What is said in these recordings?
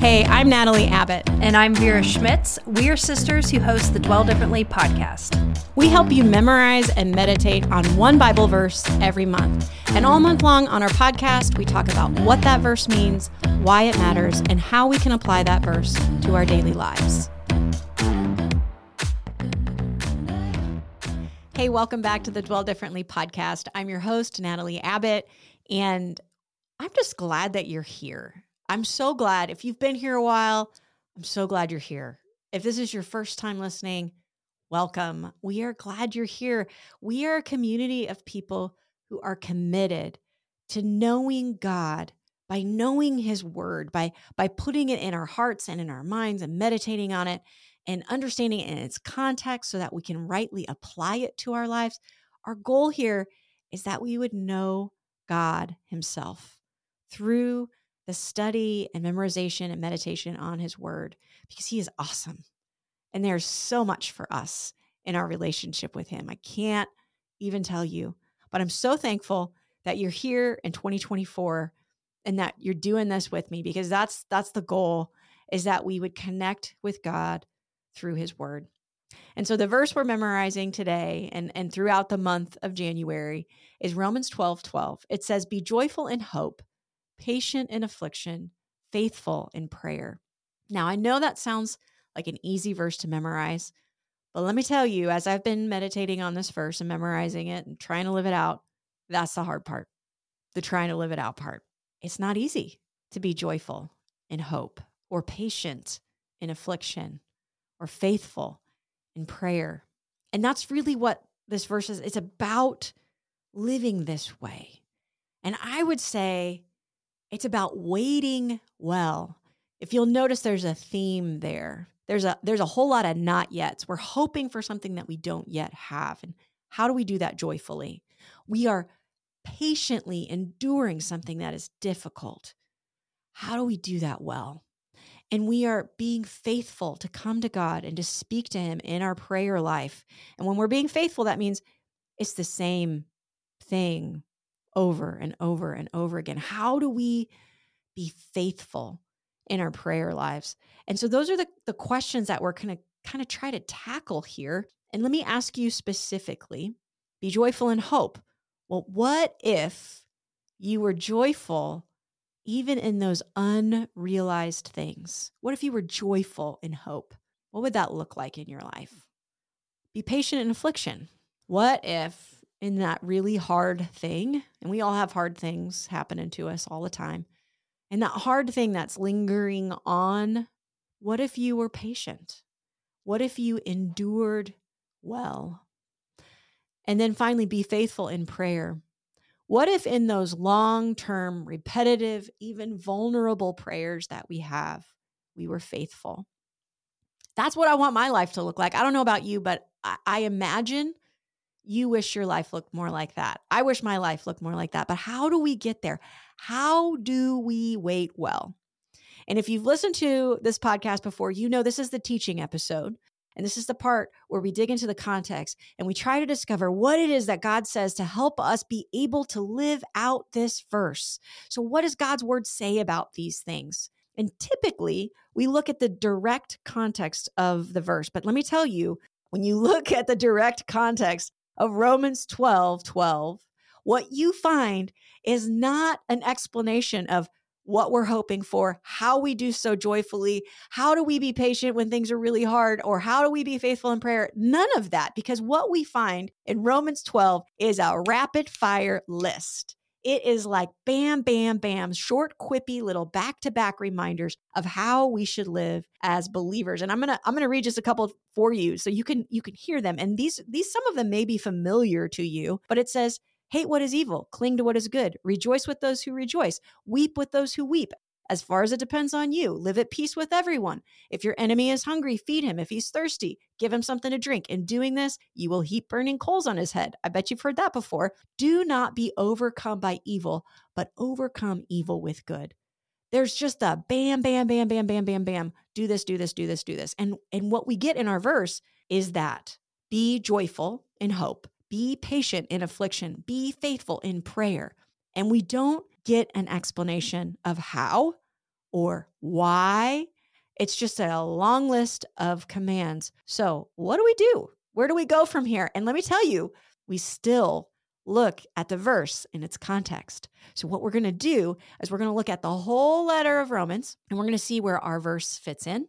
Hey, I'm Natalie Abbott. And I'm Vera Schmitz. We are sisters who host the Dwell Differently podcast. We help you memorize and meditate on one Bible verse every month. And all month long on our podcast, we talk about what that verse means, why it matters, and how we can apply that verse to our daily lives. Hey, welcome back to the Dwell Differently podcast. I'm your host, Natalie Abbott, and I'm just glad that you're here. I'm so glad. If you've been here a while, I'm so glad you're here. If this is your first time listening, welcome. We are glad you're here. We are a community of people who are committed to knowing God by knowing his word, by by putting it in our hearts and in our minds and meditating on it and understanding it in its context so that we can rightly apply it to our lives. Our goal here is that we would know God himself through the study and memorization and meditation on his word because he is awesome. And there's so much for us in our relationship with him. I can't even tell you, but I'm so thankful that you're here in 2024 and that you're doing this with me because that's that's the goal is that we would connect with God through his word. And so the verse we're memorizing today and, and throughout the month of January is Romans 12 12. It says, Be joyful in hope, patient in affliction, faithful in prayer. Now, I know that sounds like an easy verse to memorize, but let me tell you, as I've been meditating on this verse and memorizing it and trying to live it out, that's the hard part, the trying to live it out part. It's not easy to be joyful in hope or patient in affliction or faithful in prayer. And that's really what this verse is. It's about living this way. And I would say it's about waiting well. If you'll notice there's a theme there. There's a there's a whole lot of not yets. We're hoping for something that we don't yet have. And how do we do that joyfully? We are patiently enduring something that is difficult. How do we do that well? And we are being faithful to come to God and to speak to Him in our prayer life. And when we're being faithful, that means it's the same thing over and over and over again. How do we be faithful in our prayer lives? And so those are the, the questions that we're going to kind of try to tackle here. And let me ask you specifically be joyful in hope. Well, what if you were joyful even in those unrealized things? What if you were joyful in hope? What would that look like in your life? Be patient in affliction. What if in that really hard thing, and we all have hard things happening to us all the time, and that hard thing that's lingering on, what if you were patient? What if you endured well? And then finally, be faithful in prayer. What if in those long term, repetitive, even vulnerable prayers that we have, we were faithful? That's what I want my life to look like. I don't know about you, but I, I imagine you wish your life looked more like that. I wish my life looked more like that. But how do we get there? How do we wait well? And if you've listened to this podcast before, you know this is the teaching episode. And this is the part where we dig into the context and we try to discover what it is that God says to help us be able to live out this verse. So, what does God's word say about these things? And typically, we look at the direct context of the verse. But let me tell you, when you look at the direct context, of Romans 12 12, what you find is not an explanation of what we're hoping for, how we do so joyfully, how do we be patient when things are really hard, or how do we be faithful in prayer? None of that, because what we find in Romans 12 is a rapid fire list. It is like bam, bam, bam, short, quippy little back-to-back reminders of how we should live as believers. And I'm gonna I'm gonna read just a couple for you so you can you can hear them. And these these some of them may be familiar to you, but it says, Hate what is evil, cling to what is good, rejoice with those who rejoice, weep with those who weep. As far as it depends on you, live at peace with everyone. If your enemy is hungry, feed him. If he's thirsty, give him something to drink. In doing this, you will heap burning coals on his head. I bet you've heard that before. Do not be overcome by evil, but overcome evil with good. There's just a bam, bam, bam, bam, bam, bam, bam. Do this, do this, do this, do this. And, and what we get in our verse is that be joyful in hope, be patient in affliction, be faithful in prayer. And we don't get an explanation of how or why. It's just a long list of commands. So, what do we do? Where do we go from here? And let me tell you, we still look at the verse in its context. So, what we're going to do is we're going to look at the whole letter of Romans and we're going to see where our verse fits in.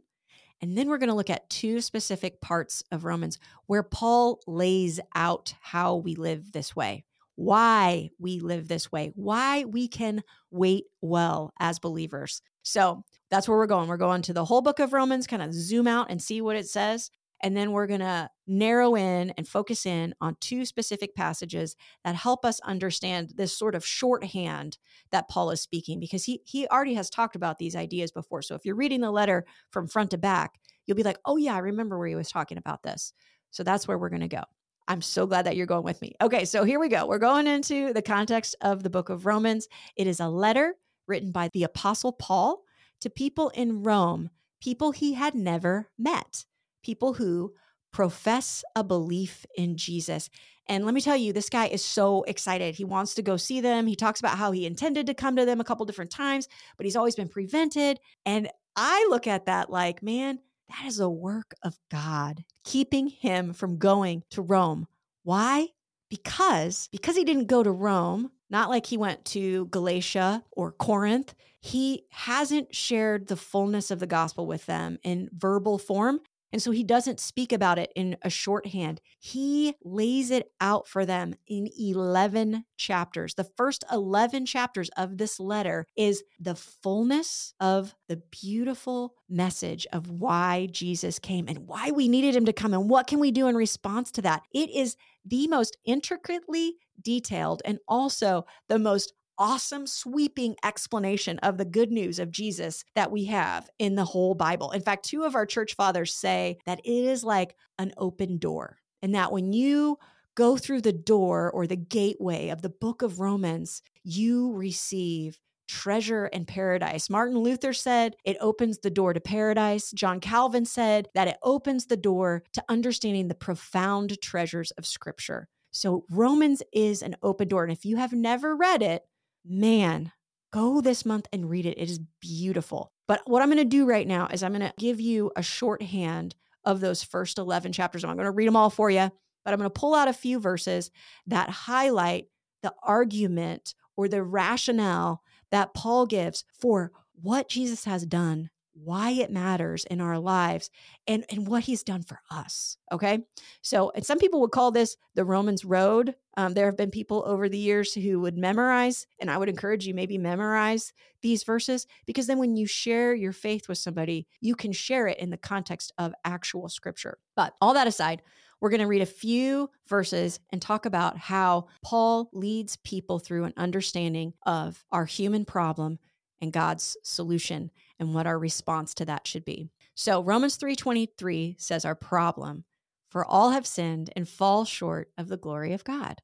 And then we're going to look at two specific parts of Romans where Paul lays out how we live this way, why we live this way, why we can wait well as believers. So that's where we're going. We're going to the whole book of Romans, kind of zoom out and see what it says. And then we're going to narrow in and focus in on two specific passages that help us understand this sort of shorthand that Paul is speaking because he he already has talked about these ideas before. So if you're reading the letter from front to back, you'll be like, "Oh yeah, I remember where he was talking about this." So that's where we're going to go. I'm so glad that you're going with me. Okay, so here we go. We're going into the context of the book of Romans. It is a letter written by the apostle Paul to people in Rome, people he had never met people who profess a belief in Jesus. And let me tell you, this guy is so excited. He wants to go see them. He talks about how he intended to come to them a couple different times, but he's always been prevented. And I look at that like, man, that is a work of God keeping him from going to Rome. Why? Because because he didn't go to Rome, not like he went to Galatia or Corinth, he hasn't shared the fullness of the gospel with them in verbal form. And so he doesn't speak about it in a shorthand. He lays it out for them in 11 chapters. The first 11 chapters of this letter is the fullness of the beautiful message of why Jesus came and why we needed him to come and what can we do in response to that. It is the most intricately detailed and also the most awesome, sweeping explanation of the good news of Jesus that we have in the whole Bible. In fact, two of our church fathers say that it is like an open door, and that when you go through the door or the gateway of the book of Romans, you receive treasure and paradise. Martin Luther said it opens the door to paradise. John Calvin said that it opens the door to understanding the profound treasures of Scripture. So, Romans is an open door. And if you have never read it, man, go this month and read it. It is beautiful. But what I'm going to do right now is I'm going to give you a shorthand of those first 11 chapters. I'm going to read them all for you, but I'm going to pull out a few verses that highlight the argument or the rationale that Paul gives for what Jesus has done why it matters in our lives and, and what he's done for us. Okay. So, and some people would call this the Romans road. Um, there have been people over the years who would memorize, and I would encourage you maybe memorize these verses because then when you share your faith with somebody, you can share it in the context of actual scripture. But all that aside, we're going to read a few verses and talk about how Paul leads people through an understanding of our human problem and God's solution and what our response to that should be. So Romans 3:23 says our problem for all have sinned and fall short of the glory of God.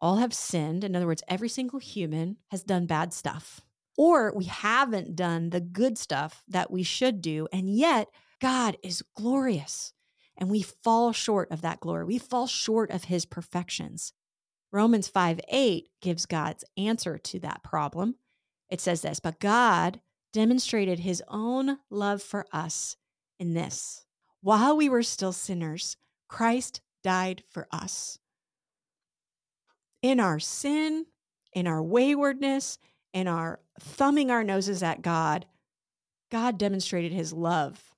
All have sinned, in other words, every single human has done bad stuff. Or we haven't done the good stuff that we should do, and yet God is glorious and we fall short of that glory. We fall short of his perfections. Romans 5 8 gives God's answer to that problem. It says this, but God demonstrated his own love for us in this. While we were still sinners, Christ died for us. In our sin, in our waywardness, in our thumbing our noses at God, God demonstrated his love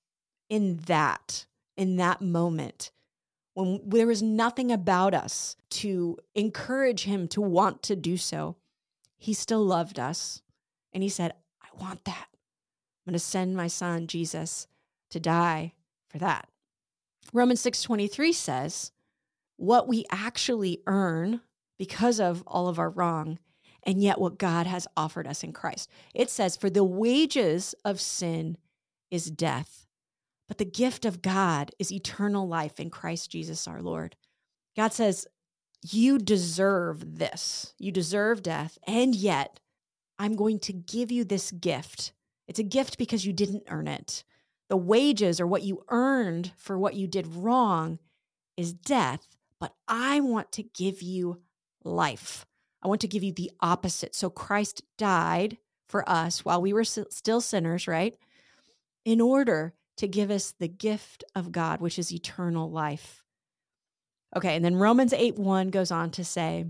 in that, in that moment. When there was nothing about us to encourage him to want to do so, he still loved us. And he said, I want that. I'm going to send my son Jesus to die for that. Romans 6:23 says, what we actually earn because of all of our wrong and yet what God has offered us in Christ. It says for the wages of sin is death, but the gift of God is eternal life in Christ Jesus our Lord. God says you deserve this. You deserve death and yet I'm going to give you this gift. It's a gift because you didn't earn it. The wages or what you earned for what you did wrong is death, but I want to give you life. I want to give you the opposite. So Christ died for us while we were still sinners, right? In order to give us the gift of God, which is eternal life. Okay, and then Romans 8 1 goes on to say,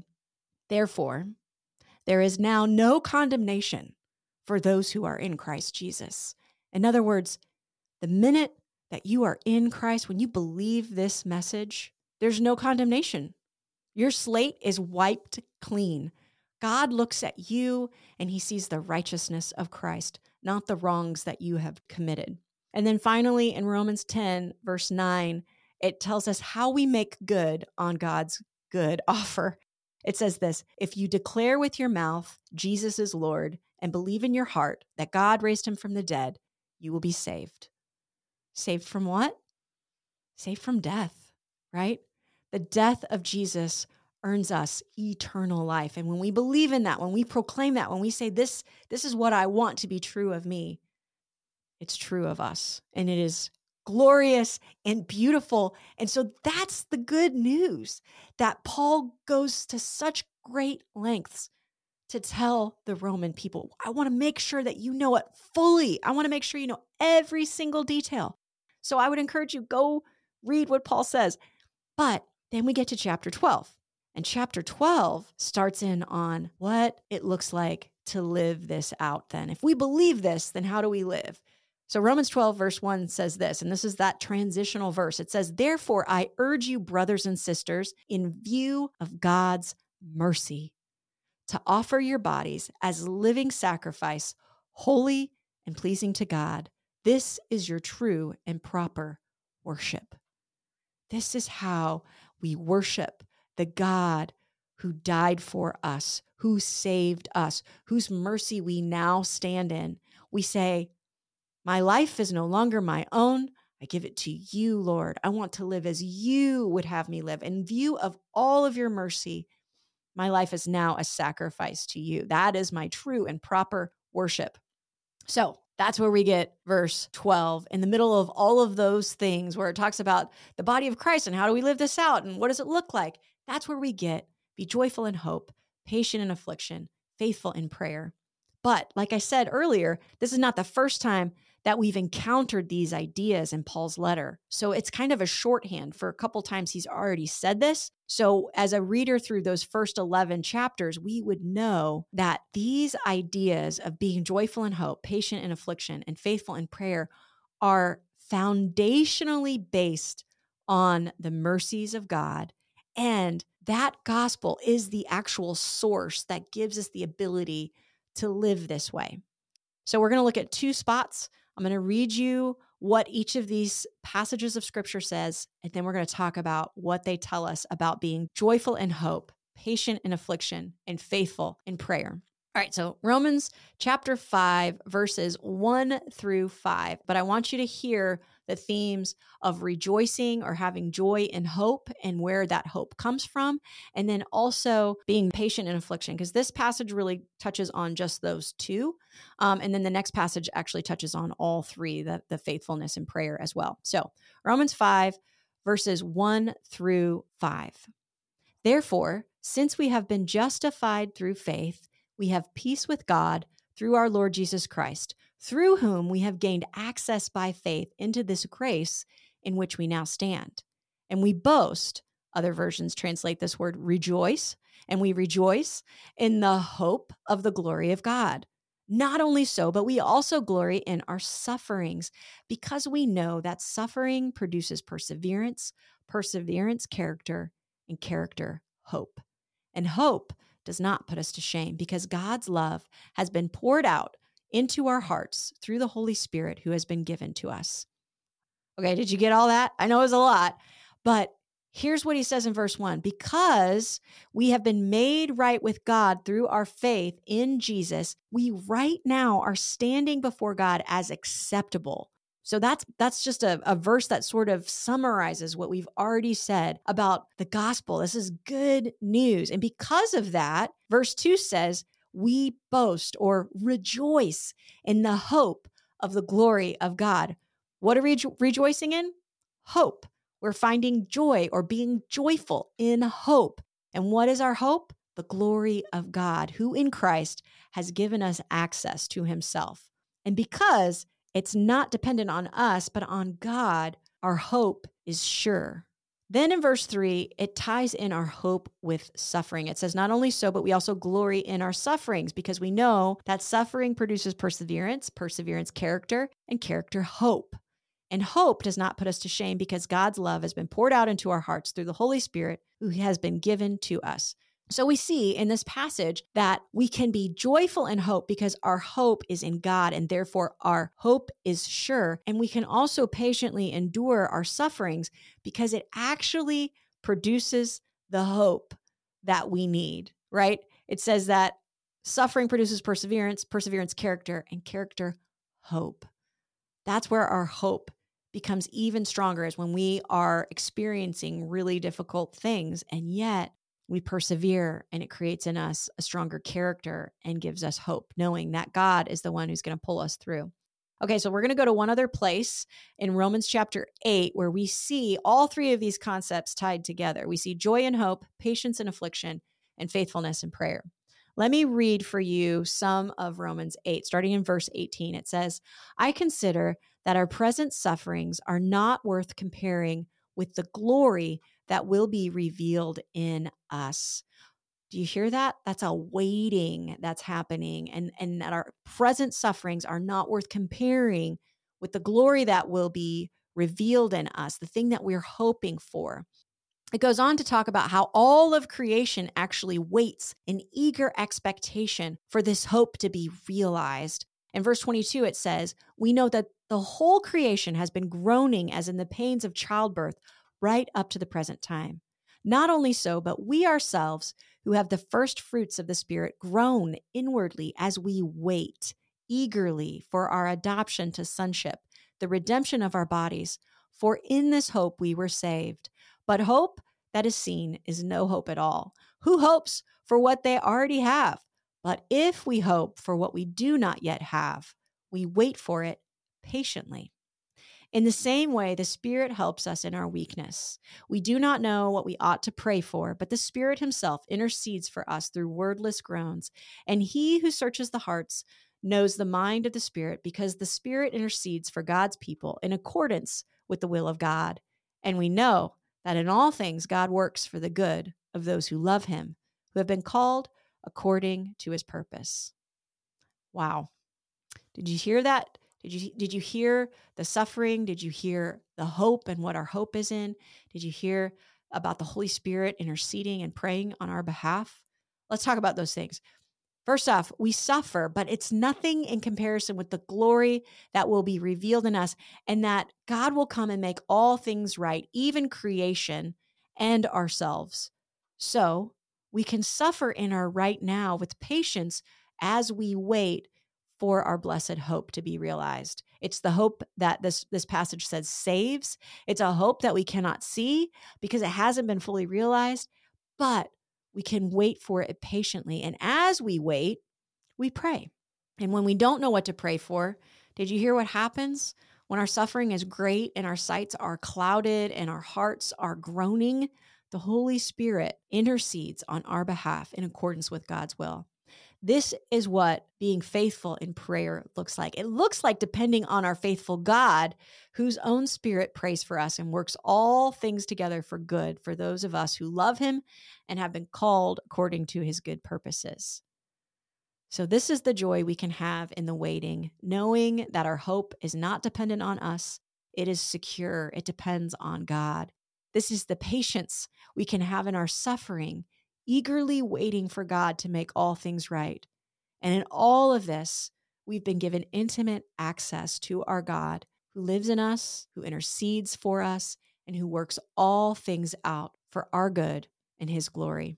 Therefore, there is now no condemnation for those who are in Christ Jesus. In other words, the minute that you are in Christ, when you believe this message, there's no condemnation. Your slate is wiped clean. God looks at you and he sees the righteousness of Christ, not the wrongs that you have committed. And then finally, in Romans 10, verse 9, it tells us how we make good on God's good offer. It says this If you declare with your mouth Jesus is Lord and believe in your heart that God raised him from the dead, you will be saved. Saved from what? Saved from death, right? The death of Jesus earns us eternal life. And when we believe in that, when we proclaim that, when we say this this is what I want to be true of me, it's true of us. And it is glorious and beautiful. And so that's the good news that Paul goes to such great lengths to tell the Roman people. I want to make sure that you know it fully. I want to make sure you know every single detail. So I would encourage you go read what Paul says. But then we get to chapter 12. And chapter 12 starts in on what it looks like to live this out then. If we believe this, then how do we live? So Romans 12, verse 1 says this, and this is that transitional verse. It says, Therefore, I urge you, brothers and sisters, in view of God's mercy, to offer your bodies as living sacrifice, holy and pleasing to God. This is your true and proper worship. This is how we worship the God who died for us, who saved us, whose mercy we now stand in. We say, my life is no longer my own. I give it to you, Lord. I want to live as you would have me live. In view of all of your mercy, my life is now a sacrifice to you. That is my true and proper worship. So that's where we get verse 12 in the middle of all of those things where it talks about the body of Christ and how do we live this out and what does it look like. That's where we get be joyful in hope, patient in affliction, faithful in prayer. But like I said earlier, this is not the first time that we've encountered these ideas in Paul's letter. So it's kind of a shorthand for a couple times he's already said this. So as a reader through those first 11 chapters, we would know that these ideas of being joyful in hope, patient in affliction, and faithful in prayer are foundationally based on the mercies of God. And that gospel is the actual source that gives us the ability to live this way. So we're going to look at two spots I'm going to read you what each of these passages of scripture says, and then we're going to talk about what they tell us about being joyful in hope, patient in affliction, and faithful in prayer. All right, so Romans chapter 5, verses 1 through 5. But I want you to hear the themes of rejoicing or having joy and hope and where that hope comes from. And then also being patient in affliction, because this passage really touches on just those two. Um, and then the next passage actually touches on all three the, the faithfulness and prayer as well. So Romans 5, verses 1 through 5. Therefore, since we have been justified through faith, we have peace with God through our Lord Jesus Christ through whom we have gained access by faith into this grace in which we now stand. And we boast, other versions translate this word rejoice, and we rejoice in the hope of the glory of God. Not only so, but we also glory in our sufferings because we know that suffering produces perseverance, perseverance, character, and character, hope. And hope does not put us to shame because God's love has been poured out into our hearts through the Holy Spirit who has been given to us. Okay, did you get all that? I know it was a lot, but here's what he says in verse 1 because we have been made right with God through our faith in Jesus, we right now are standing before God as acceptable. So that's that's just a, a verse that sort of summarizes what we've already said about the gospel. This is good news. And because of that, verse 2 says, we boast or rejoice in the hope of the glory of God. What are we rejo- rejoicing in? Hope. We're finding joy or being joyful in hope. And what is our hope? the glory of God, who in Christ has given us access to himself. And because it's not dependent on us, but on God, our hope is sure. Then in verse three, it ties in our hope with suffering. It says, Not only so, but we also glory in our sufferings because we know that suffering produces perseverance, perseverance, character, and character, hope. And hope does not put us to shame because God's love has been poured out into our hearts through the Holy Spirit who has been given to us. So we see in this passage that we can be joyful in hope because our hope is in God and therefore our hope is sure. And we can also patiently endure our sufferings because it actually produces the hope that we need, right? It says that suffering produces perseverance, perseverance, character, and character, hope. That's where our hope becomes even stronger is when we are experiencing really difficult things. And yet we persevere and it creates in us a stronger character and gives us hope, knowing that God is the one who's going to pull us through. Okay, so we're going to go to one other place in Romans chapter 8 where we see all three of these concepts tied together. We see joy and hope, patience and affliction, and faithfulness and prayer. Let me read for you some of Romans 8, starting in verse 18. It says, I consider that our present sufferings are not worth comparing with the glory that will be revealed in us. Do you hear that? That's a waiting that's happening, and, and that our present sufferings are not worth comparing with the glory that will be revealed in us, the thing that we're hoping for. It goes on to talk about how all of creation actually waits in eager expectation for this hope to be realized. In verse 22, it says, We know that the whole creation has been groaning as in the pains of childbirth right up to the present time. Not only so, but we ourselves, who have the first fruits of the Spirit, groan inwardly as we wait eagerly for our adoption to sonship, the redemption of our bodies. For in this hope we were saved. But hope that is seen is no hope at all. Who hopes for what they already have? But if we hope for what we do not yet have, we wait for it patiently. In the same way, the Spirit helps us in our weakness. We do not know what we ought to pray for, but the Spirit Himself intercedes for us through wordless groans. And He who searches the hearts knows the mind of the Spirit, because the Spirit intercedes for God's people in accordance with the will of God. And we know that in all things God works for the good of those who love Him, who have been called according to His purpose. Wow. Did you hear that? Did you did you hear the suffering? Did you hear the hope and what our hope is in? Did you hear about the Holy Spirit interceding and praying on our behalf? Let's talk about those things. First off, we suffer, but it's nothing in comparison with the glory that will be revealed in us and that God will come and make all things right, even creation and ourselves. So, we can suffer in our right now with patience as we wait for our blessed hope to be realized. It's the hope that this this passage says saves. It's a hope that we cannot see because it hasn't been fully realized, but we can wait for it patiently. And as we wait, we pray. And when we don't know what to pray for, did you hear what happens? When our suffering is great and our sights are clouded and our hearts are groaning, the Holy Spirit intercedes on our behalf in accordance with God's will. This is what being faithful in prayer looks like. It looks like depending on our faithful God, whose own spirit prays for us and works all things together for good for those of us who love him and have been called according to his good purposes. So, this is the joy we can have in the waiting, knowing that our hope is not dependent on us, it is secure, it depends on God. This is the patience we can have in our suffering eagerly waiting for God to make all things right. And in all of this, we've been given intimate access to our God who lives in us, who intercedes for us, and who works all things out for our good and his glory.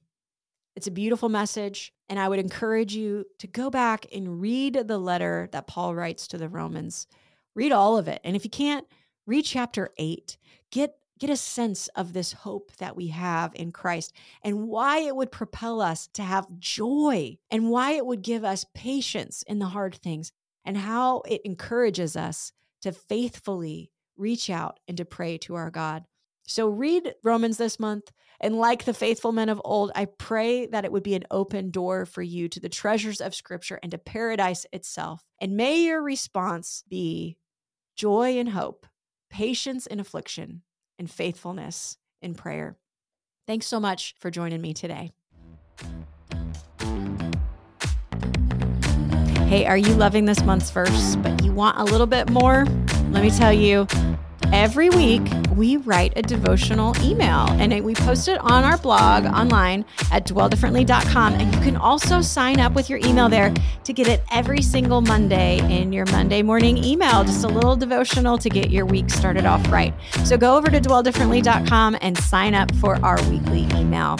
It's a beautiful message, and I would encourage you to go back and read the letter that Paul writes to the Romans. Read all of it. And if you can't, read chapter 8. Get get a sense of this hope that we have in Christ and why it would propel us to have joy and why it would give us patience in the hard things and how it encourages us to faithfully reach out and to pray to our God. So read Romans this month. And like the faithful men of old, I pray that it would be an open door for you to the treasures of Scripture and to paradise itself. And may your response be joy and hope, patience in affliction, and faithfulness in prayer. Thanks so much for joining me today. Hey, are you loving this month's verse, but you want a little bit more? Let me tell you, every week we write a devotional email and we post it on our blog online at dwelldifferently.com. And you can also sign up with your email there to get it every single Monday in your Monday morning email, just a little devotional to get your week started off right. So go over to dwelldifferently.com and sign up for our weekly email.